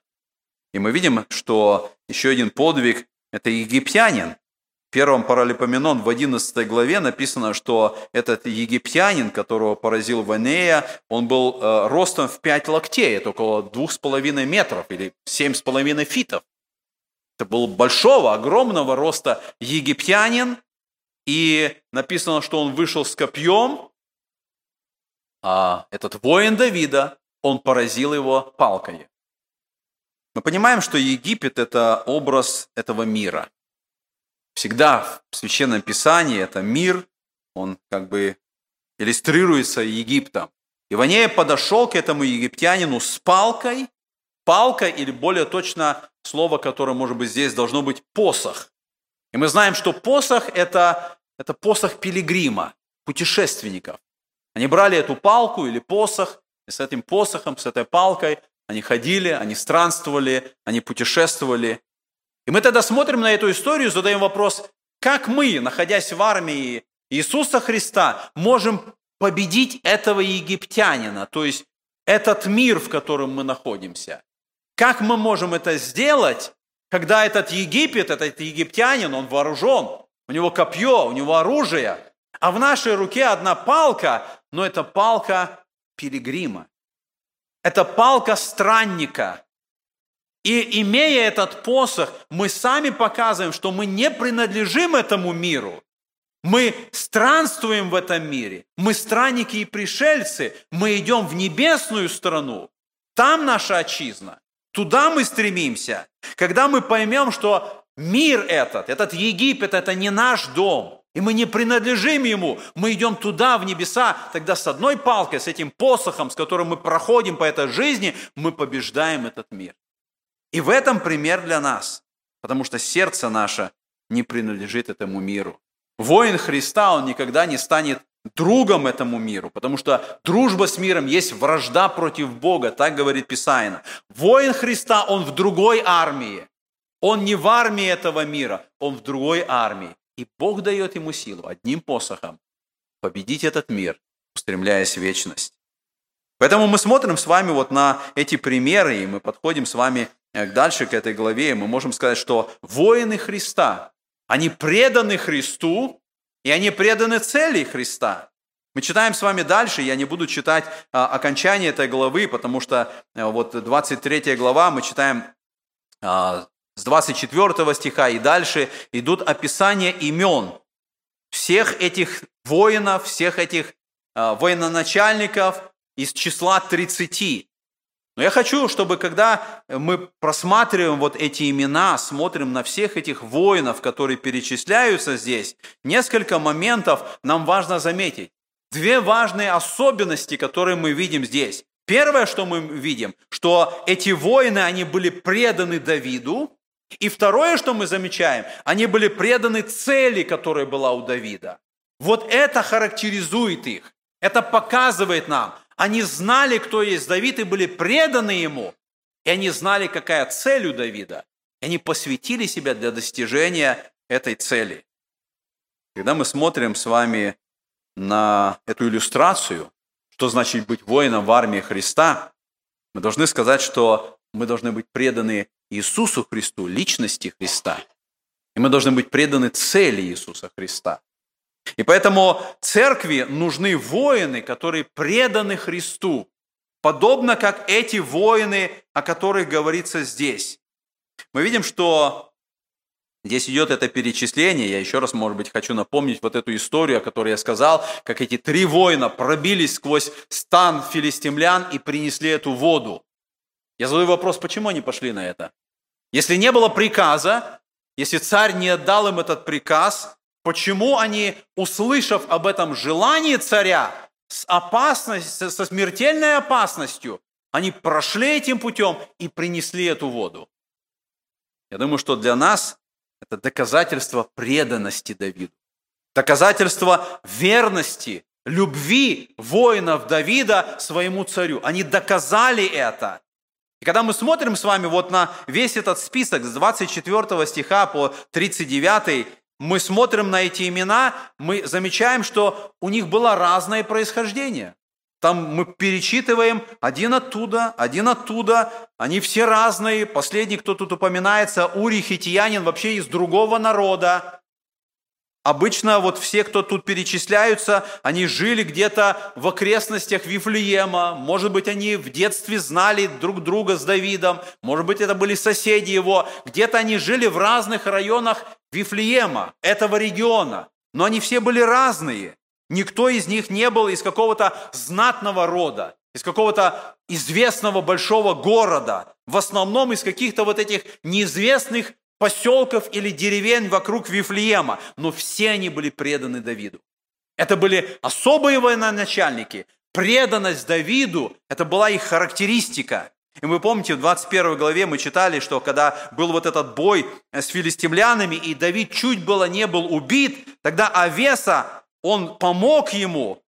И мы видим, что еще один подвиг – это египтянин. Первом Паралипоменон в 11 главе написано, что этот египтянин, которого поразил Ванея, он был э, ростом в 5 локтей, это около 2,5 метров или 7,5 фитов. Это был большого, огромного роста египтянин, и написано, что он вышел с копьем, а этот воин Давида, он поразил его палкой. Мы понимаем, что Египет – это образ этого мира. Всегда в Священном Писании это мир, он как бы иллюстрируется Египтом. Иванея подошел к этому египтянину с палкой, палка или более точно слово, которое может быть здесь, должно быть посох. И мы знаем, что посох это, – это посох пилигрима, путешественников. Они брали эту палку или посох, и с этим посохом, с этой палкой они ходили, они странствовали, они путешествовали. И мы тогда смотрим на эту историю, задаем вопрос, как мы, находясь в армии Иисуса Христа, можем победить этого египтянина, то есть этот мир, в котором мы находимся. Как мы можем это сделать, когда этот Египет, этот египтянин, он вооружен, у него копье, у него оружие, а в нашей руке одна палка, но это палка пилигрима. Это палка странника. И имея этот посох, мы сами показываем, что мы не принадлежим этому миру. Мы странствуем в этом мире. Мы странники и пришельцы. Мы идем в небесную страну. Там наша отчизна. Туда мы стремимся. Когда мы поймем, что мир этот, этот Египет, это не наш дом, и мы не принадлежим Ему, мы идем туда, в небеса, тогда с одной палкой, с этим посохом, с которым мы проходим по этой жизни, мы побеждаем этот мир. И в этом пример для нас, потому что сердце наше не принадлежит этому миру. Воин Христа, он никогда не станет другом этому миру, потому что дружба с миром есть вражда против Бога, так говорит Писание. Воин Христа, он в другой армии. Он не в армии этого мира, он в другой армии. И Бог дает ему силу одним посохом победить этот мир, устремляясь в вечность. Поэтому мы смотрим с вами вот на эти примеры, и мы подходим с вами дальше к этой главе, мы можем сказать, что воины Христа, они преданы Христу, и они преданы цели Христа. Мы читаем с вами дальше, я не буду читать а, окончание этой главы, потому что а, вот 23 глава мы читаем а, с 24 стиха и дальше идут описания имен всех этих воинов, всех этих э, военачальников из числа 30. Но я хочу, чтобы когда мы просматриваем вот эти имена, смотрим на всех этих воинов, которые перечисляются здесь, несколько моментов нам важно заметить. Две важные особенности, которые мы видим здесь. Первое, что мы видим, что эти воины, они были преданы Давиду, и второе, что мы замечаем, они были преданы цели, которая была у Давида. Вот это характеризует их. Это показывает нам. Они знали, кто есть Давид, и были преданы ему. И они знали, какая цель у Давида. И они посвятили себя для достижения этой цели. Когда мы смотрим с вами на эту иллюстрацию, что значит быть воином в армии Христа, мы должны сказать, что мы должны быть преданы Иисусу Христу, личности Христа. И мы должны быть преданы цели Иисуса Христа. И поэтому церкви нужны воины, которые преданы Христу, подобно как эти воины, о которых говорится здесь. Мы видим, что Здесь идет это перечисление. Я еще раз, может быть, хочу напомнить вот эту историю, о которой я сказал, как эти три воина пробились сквозь стан филистимлян и принесли эту воду. Я задаю вопрос, почему они пошли на это? Если не было приказа, если царь не отдал им этот приказ, почему они, услышав об этом желании царя, с опасностью, со смертельной опасностью, они прошли этим путем и принесли эту воду? Я думаю, что для нас это доказательство преданности Давиду, доказательство верности, любви воинов Давида своему царю. Они доказали это. И когда мы смотрим с вами вот на весь этот список с 24 стиха по 39, мы смотрим на эти имена, мы замечаем, что у них было разное происхождение. Там мы перечитываем один оттуда, один оттуда, они все разные. Последний, кто тут упоминается, Ури Хитиянин, вообще из другого народа. Обычно вот все, кто тут перечисляются, они жили где-то в окрестностях Вифлеема. Может быть, они в детстве знали друг друга с Давидом. Может быть, это были соседи его. Где-то они жили в разных районах Вифлеема, этого региона. Но они все были разные. Никто из них не был из какого-то знатного рода, из какого-то известного большого города. В основном из каких-то вот этих неизвестных поселков или деревень вокруг Вифлеема, но все они были преданы Давиду. Это были особые военачальники. Преданность Давиду – это была их характеристика. И вы помните, в 21 главе мы читали, что когда был вот этот бой с филистимлянами, и Давид чуть было не был убит, тогда Авеса, он помог ему,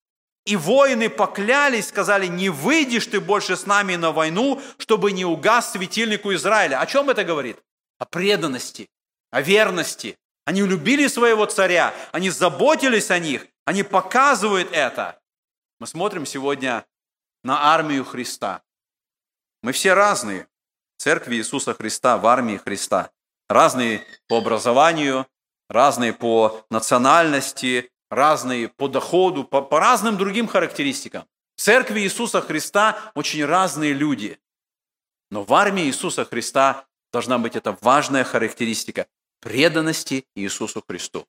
и воины поклялись, сказали, не выйдешь ты больше с нами на войну, чтобы не угас светильнику Израиля. О чем это говорит? О преданности, о верности. Они любили своего царя, они заботились о них, они показывают это. Мы смотрим сегодня на армию Христа. Мы все разные. Церкви Иисуса Христа, в армии Христа. Разные по образованию, разные по национальности, разные по доходу, по, по разным другим характеристикам. В церкви Иисуса Христа очень разные люди. Но в армии Иисуса Христа должна быть эта важная характеристика преданности Иисусу Христу.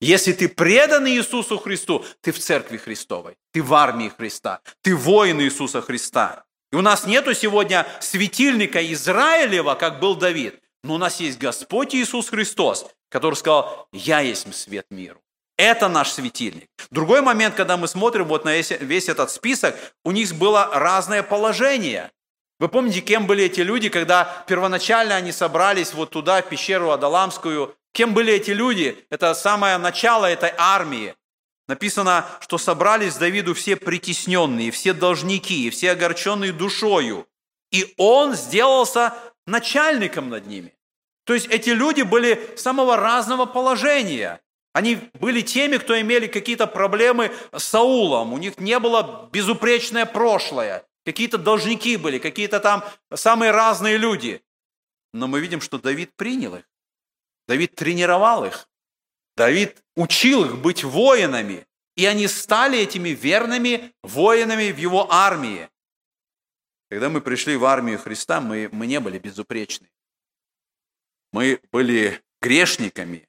Если ты предан Иисусу Христу, ты в церкви Христовой, ты в армии Христа, ты воин Иисуса Христа. И у нас нету сегодня светильника Израилева, как был Давид, но у нас есть Господь Иисус Христос, который сказал, я есть свет миру. Это наш светильник. Другой момент, когда мы смотрим вот на весь этот список, у них было разное положение. Вы помните, кем были эти люди, когда первоначально они собрались вот туда, в пещеру Адаламскую? Кем были эти люди? Это самое начало этой армии. Написано, что собрались Давиду все притесненные, все должники, все огорченные душою. И он сделался начальником над ними. То есть эти люди были самого разного положения. Они были теми, кто имели какие-то проблемы с Саулом. У них не было безупречное прошлое. Какие-то должники были, какие-то там самые разные люди. Но мы видим, что Давид принял их. Давид тренировал их. Давид учил их быть воинами. И они стали этими верными воинами в его армии. Когда мы пришли в армию Христа, мы, мы не были безупречны. Мы были грешниками.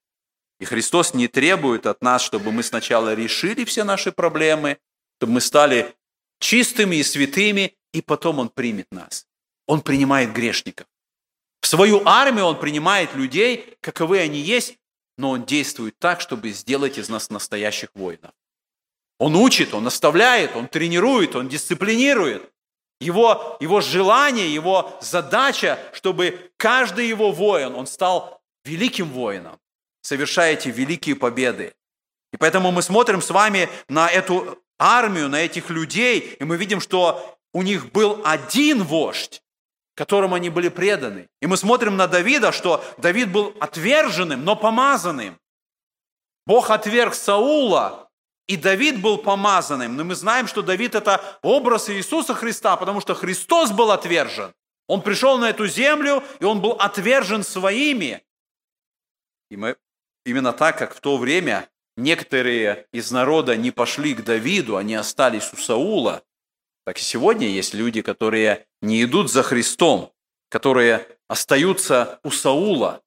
И Христос не требует от нас, чтобы мы сначала решили все наши проблемы, чтобы мы стали чистыми и святыми, и потом Он примет нас. Он принимает грешников. В свою армию Он принимает людей, каковы они есть, но Он действует так, чтобы сделать из нас настоящих воинов. Он учит, Он наставляет, Он тренирует, Он дисциплинирует. Его, его желание, его задача, чтобы каждый его воин, он стал великим воином, совершая эти великие победы. И поэтому мы смотрим с вами на эту армию, на этих людей, и мы видим, что у них был один вождь, которому они были преданы. И мы смотрим на Давида, что Давид был отверженным, но помазанным. Бог отверг Саула, и Давид был помазанным. Но мы знаем, что Давид – это образ Иисуса Христа, потому что Христос был отвержен. Он пришел на эту землю, и он был отвержен своими. И мы именно так, как в то время некоторые из народа не пошли к Давиду, они остались у Саула, так и сегодня есть люди, которые не идут за Христом, которые остаются у Саула.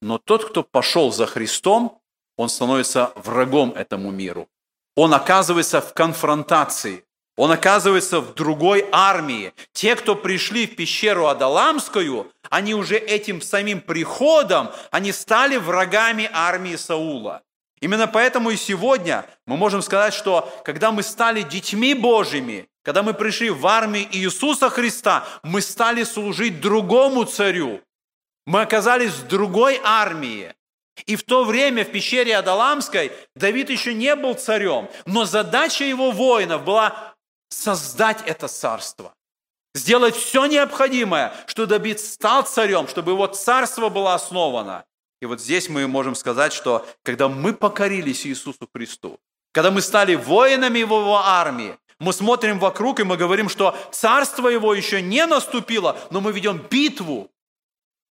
Но тот, кто пошел за Христом, он становится врагом этому миру. Он оказывается в конфронтации. Он оказывается в другой армии. Те, кто пришли в пещеру Адаламскую, они уже этим самим приходом, они стали врагами армии Саула. Именно поэтому и сегодня мы можем сказать, что когда мы стали детьми Божьими, когда мы пришли в армию Иисуса Христа, мы стали служить другому царю. Мы оказались в другой армии. И в то время в пещере Адаламской Давид еще не был царем, но задача его воинов была создать это царство. Сделать все необходимое, чтобы Давид стал царем, чтобы его царство было основано. И вот здесь мы можем сказать, что когда мы покорились Иисусу Христу, когда мы стали воинами в его армии, мы смотрим вокруг и мы говорим, что царство его еще не наступило, но мы ведем битву.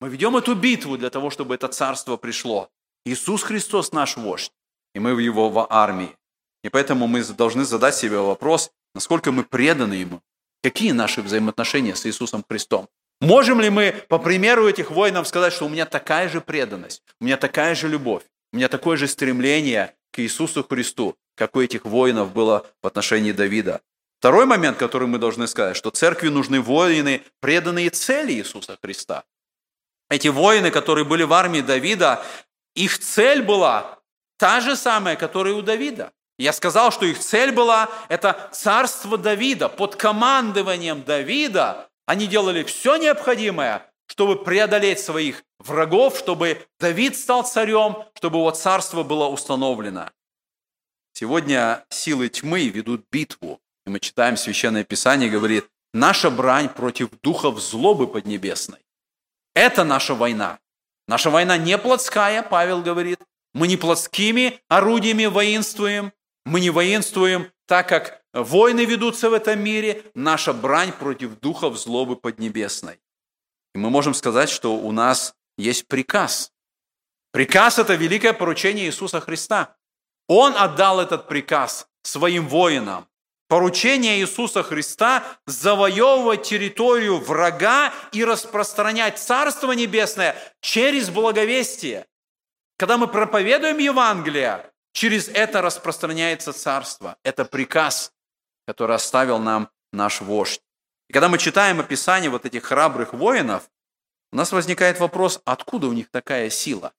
Мы ведем эту битву для того, чтобы это царство пришло. Иисус Христос наш вождь, и мы в его в армии. И поэтому мы должны задать себе вопрос, насколько мы преданы Ему, какие наши взаимоотношения с Иисусом Христом. Можем ли мы, по примеру этих воинов, сказать, что у меня такая же преданность, у меня такая же любовь, у меня такое же стремление к Иисусу Христу, как у этих воинов было в отношении Давида. Второй момент, который мы должны сказать, что церкви нужны воины, преданные цели Иисуса Христа. Эти воины, которые были в армии Давида, их цель была та же самая, которая у Давида. Я сказал, что их цель была – это царство Давида. Под командованием Давида они делали все необходимое, чтобы преодолеть своих врагов, чтобы Давид стал царем, чтобы его царство было установлено. Сегодня силы тьмы ведут битву. И мы читаем Священное Писание, говорит, наша брань против духов злобы поднебесной. Это наша война. Наша война не плотская, Павел говорит. Мы не плотскими орудиями воинствуем. Мы не воинствуем так, как Войны ведутся в этом мире, наша брань против духов злобы поднебесной. И мы можем сказать, что у нас есть приказ. Приказ – это великое поручение Иисуса Христа. Он отдал этот приказ своим воинам. Поручение Иисуса Христа – завоевывать территорию врага и распространять Царство Небесное через благовестие. Когда мы проповедуем Евангелие, через это распространяется Царство. Это приказ который оставил нам наш вождь. И когда мы читаем описание вот этих храбрых воинов, у нас возникает вопрос, откуда у них такая сила?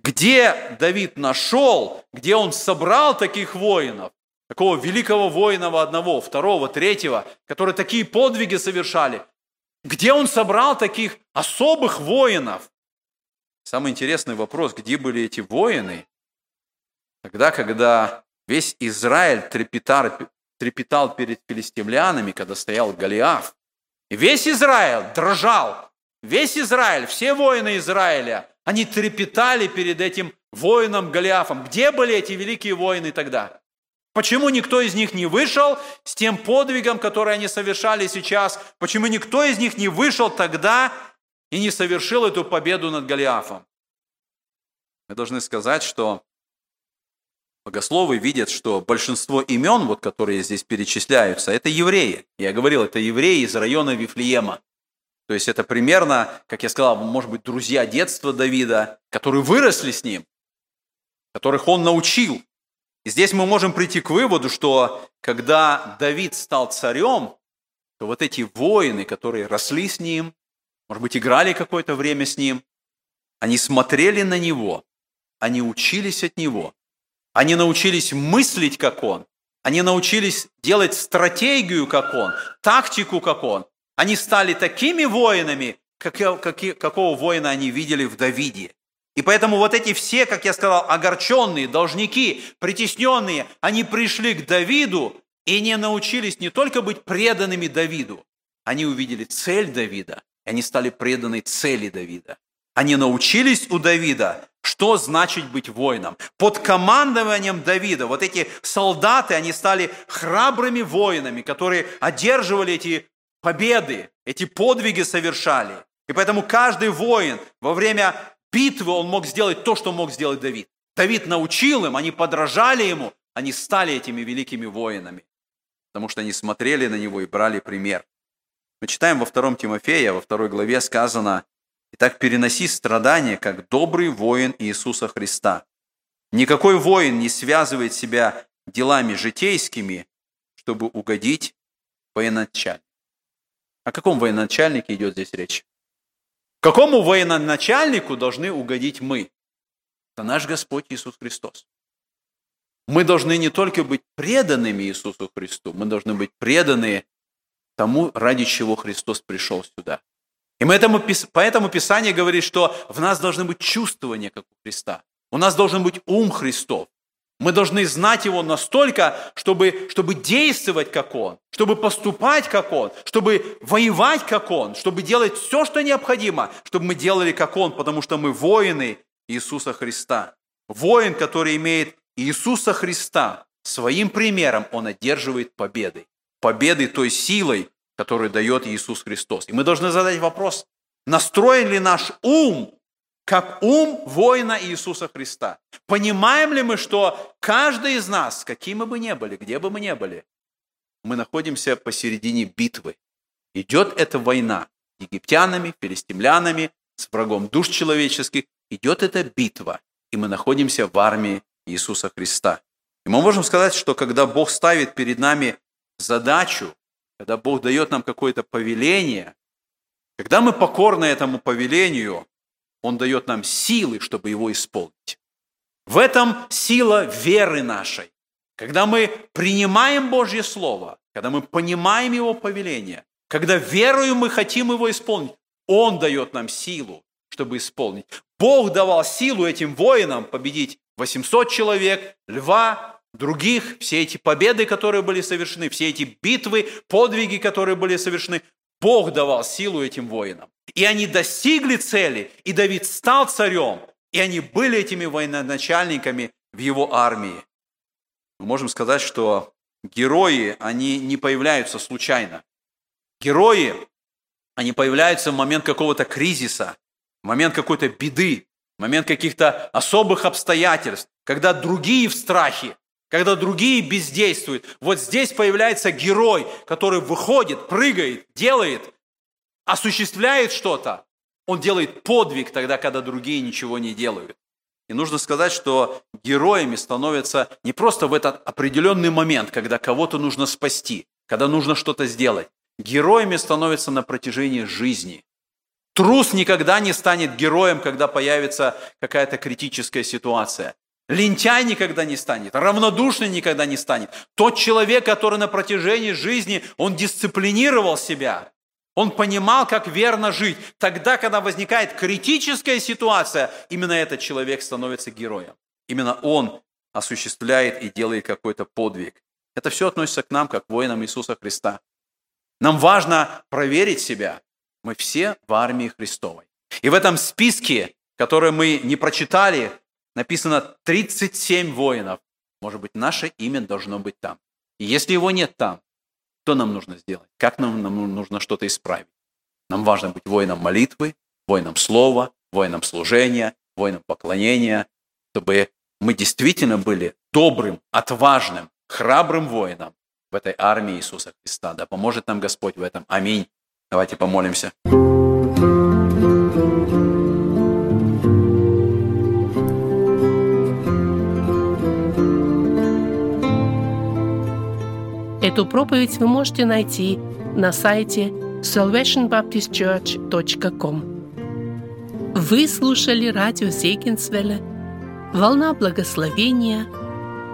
Где Давид нашел, где он собрал таких воинов, такого великого воина одного, второго, третьего, которые такие подвиги совершали? Где он собрал таких особых воинов? Самый интересный вопрос, где были эти воины, тогда, когда весь Израиль трепетал, трепетал перед филистимлянами, когда стоял Голиаф. И весь Израиль дрожал. Весь Израиль, все воины Израиля, они трепетали перед этим воином Голиафом. Где были эти великие воины тогда? Почему никто из них не вышел с тем подвигом, который они совершали сейчас? Почему никто из них не вышел тогда и не совершил эту победу над Голиафом? Мы должны сказать, что Богословы видят, что большинство имен, вот, которые здесь перечисляются, это евреи. Я говорил, это евреи из района Вифлеема. То есть это примерно, как я сказал, может быть, друзья детства Давида, которые выросли с ним, которых он научил. И здесь мы можем прийти к выводу, что когда Давид стал царем, то вот эти воины, которые росли с ним, может быть, играли какое-то время с ним, они смотрели на него, они учились от него, они научились мыслить, как он. Они научились делать стратегию, как он, тактику, как он. Они стали такими воинами, как, как, какого воина они видели в Давиде. И поэтому вот эти все, как я сказал, огорченные, должники, притесненные, они пришли к Давиду и не научились не только быть преданными Давиду, они увидели цель Давида, и они стали преданы цели Давида. Они научились у Давида что значит быть воином? Под командованием Давида вот эти солдаты, они стали храбрыми воинами, которые одерживали эти победы, эти подвиги совершали. И поэтому каждый воин во время битвы, он мог сделать то, что мог сделать Давид. Давид научил им, они подражали ему, они стали этими великими воинами, потому что они смотрели на него и брали пример. Мы читаем во втором Тимофея, во второй главе сказано, Итак, переноси страдания, как добрый воин Иисуса Христа. Никакой воин не связывает себя делами житейскими, чтобы угодить военачальнику. О каком военачальнике идет здесь речь? Какому военачальнику должны угодить мы? Это наш Господь Иисус Христос. Мы должны не только быть преданными Иисусу Христу, мы должны быть преданы тому, ради чего Христос пришел сюда. И мы этому, поэтому Писание говорит, что в нас должны быть чувствования, как у Христа. У нас должен быть ум Христов. Мы должны знать Его настолько, чтобы, чтобы действовать, как Он, чтобы поступать, как Он, чтобы воевать, как Он, чтобы делать все, что необходимо, чтобы мы делали, как Он, потому что мы воины Иисуса Христа. Воин, который имеет Иисуса Христа своим примером, он одерживает победы. Победы той силой, которую дает Иисус Христос. И мы должны задать вопрос, настроен ли наш ум как ум воина Иисуса Христа. Понимаем ли мы, что каждый из нас, каким мы бы ни были, где бы мы ни были, мы находимся посередине битвы. Идет эта война египтянами, филистимлянами, с врагом душ человеческих. Идет эта битва, и мы находимся в армии Иисуса Христа. И мы можем сказать, что когда Бог ставит перед нами задачу, когда Бог дает нам какое-то повеление, когда мы покорны этому повелению, Он дает нам силы, чтобы его исполнить. В этом сила веры нашей. Когда мы принимаем Божье Слово, когда мы понимаем Его повеление, когда верою мы хотим его исполнить, Он дает нам силу, чтобы исполнить. Бог давал силу этим воинам победить 800 человек, льва, других, все эти победы, которые были совершены, все эти битвы, подвиги, которые были совершены, Бог давал силу этим воинам. И они достигли цели, и Давид стал царем, и они были этими военачальниками в его армии. Мы можем сказать, что герои, они не появляются случайно. Герои, они появляются в момент какого-то кризиса, в момент какой-то беды, в момент каких-то особых обстоятельств, когда другие в страхе, когда другие бездействуют. Вот здесь появляется герой, который выходит, прыгает, делает, осуществляет что-то. Он делает подвиг тогда, когда другие ничего не делают. И нужно сказать, что героями становятся не просто в этот определенный момент, когда кого-то нужно спасти, когда нужно что-то сделать. Героями становятся на протяжении жизни. Трус никогда не станет героем, когда появится какая-то критическая ситуация. Лентяй никогда не станет, равнодушный никогда не станет. Тот человек, который на протяжении жизни, он дисциплинировал себя, он понимал, как верно жить. Тогда, когда возникает критическая ситуация, именно этот человек становится героем. Именно он осуществляет и делает какой-то подвиг. Это все относится к нам, как воинам Иисуса Христа. Нам важно проверить себя, мы все в армии Христовой. И в этом списке, который мы не прочитали, написано 37 воинов. Может быть, наше имя должно быть там. И если его нет там, что нам нужно сделать? Как нам, нам нужно что-то исправить? Нам важно быть воином молитвы, воином слова, воином служения, воином поклонения, чтобы мы действительно были добрым, отважным, храбрым воином в этой армии Иисуса Христа. Да поможет нам Господь в этом. Аминь. Давайте помолимся. Эту проповедь вы можете найти на сайте salvationbaptistchurch.com. Вы слушали радио Зейгенсвелля «Волна благословения»,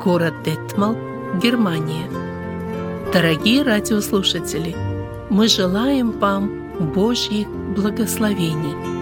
город Детмал, Германия. Дорогие радиослушатели – мы желаем вам Божьих благословений.